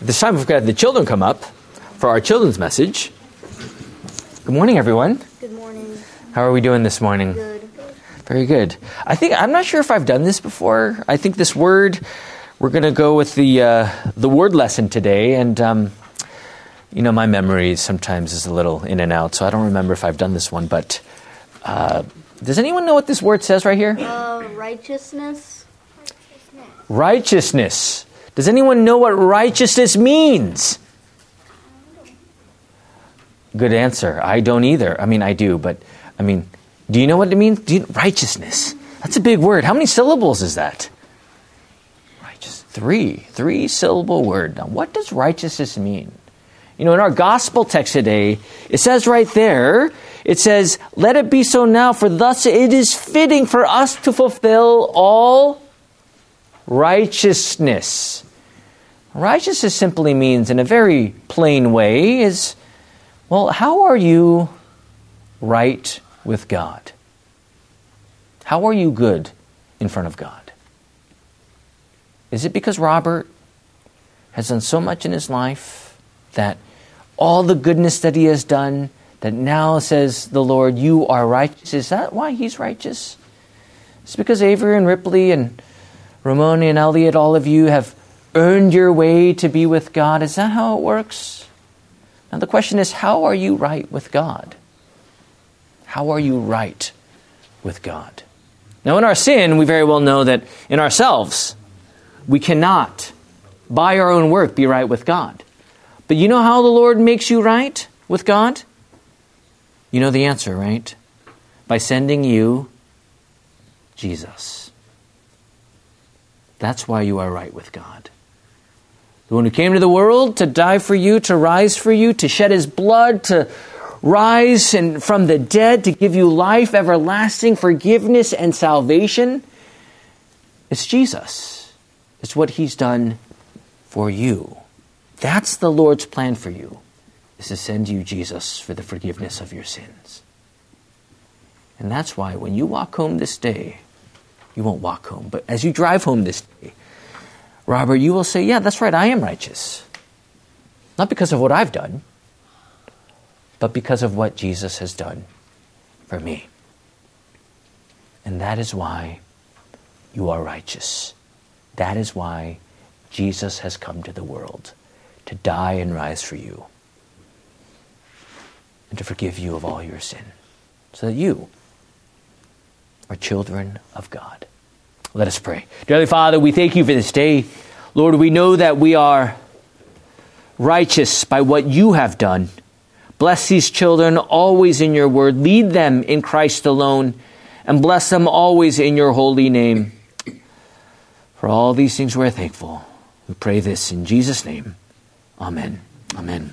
This time we've got the children come up for our children's message. Good morning, everyone. Good morning. How are we doing this morning? Good. Very good. I think I'm not sure if I've done this before. I think this word we're going to go with the uh, the word lesson today, and um, you know my memory sometimes is a little in and out, so I don't remember if I've done this one. But uh, does anyone know what this word says right here? Uh, righteousness. Righteousness. Does anyone know what righteousness means? Good answer. I don't either. I mean, I do, but I mean, do you know what it means? You, righteousness. That's a big word. How many syllables is that? Righteous. Three. Three syllable word. Now, what does righteousness mean? You know, in our gospel text today, it says right there, it says, Let it be so now, for thus it is fitting for us to fulfill all righteousness. Righteousness simply means, in a very plain way, is well, how are you right with God? How are you good in front of God? Is it because Robert has done so much in his life that all the goodness that he has done, that now says the Lord, you are righteous? Is that why he's righteous? It's because Avery and Ripley and Ramon and Elliot, all of you have earned your way to be with God. Is that how it works? Now, the question is how are you right with God? How are you right with God? Now, in our sin, we very well know that in ourselves, we cannot, by our own work, be right with God. But you know how the Lord makes you right with God? You know the answer, right? By sending you Jesus. That's why you are right with God. The one who came to the world to die for you, to rise for you, to shed his blood, to rise and from the dead, to give you life, everlasting forgiveness, and salvation. It's Jesus. It's what he's done for you. That's the Lord's plan for you, is to send you Jesus for the forgiveness of your sins. And that's why when you walk home this day, you won't walk home, but as you drive home this day, Robert, you will say, Yeah, that's right, I am righteous. Not because of what I've done, but because of what Jesus has done for me. And that is why you are righteous. That is why Jesus has come to the world to die and rise for you and to forgive you of all your sin so that you are children of God. Let us pray. Dearly Father, we thank you for this day. Lord, we know that we are righteous by what you have done. Bless these children always in your word. Lead them in Christ alone and bless them always in your holy name. For all these things we're thankful. We pray this in Jesus' name. Amen. Amen.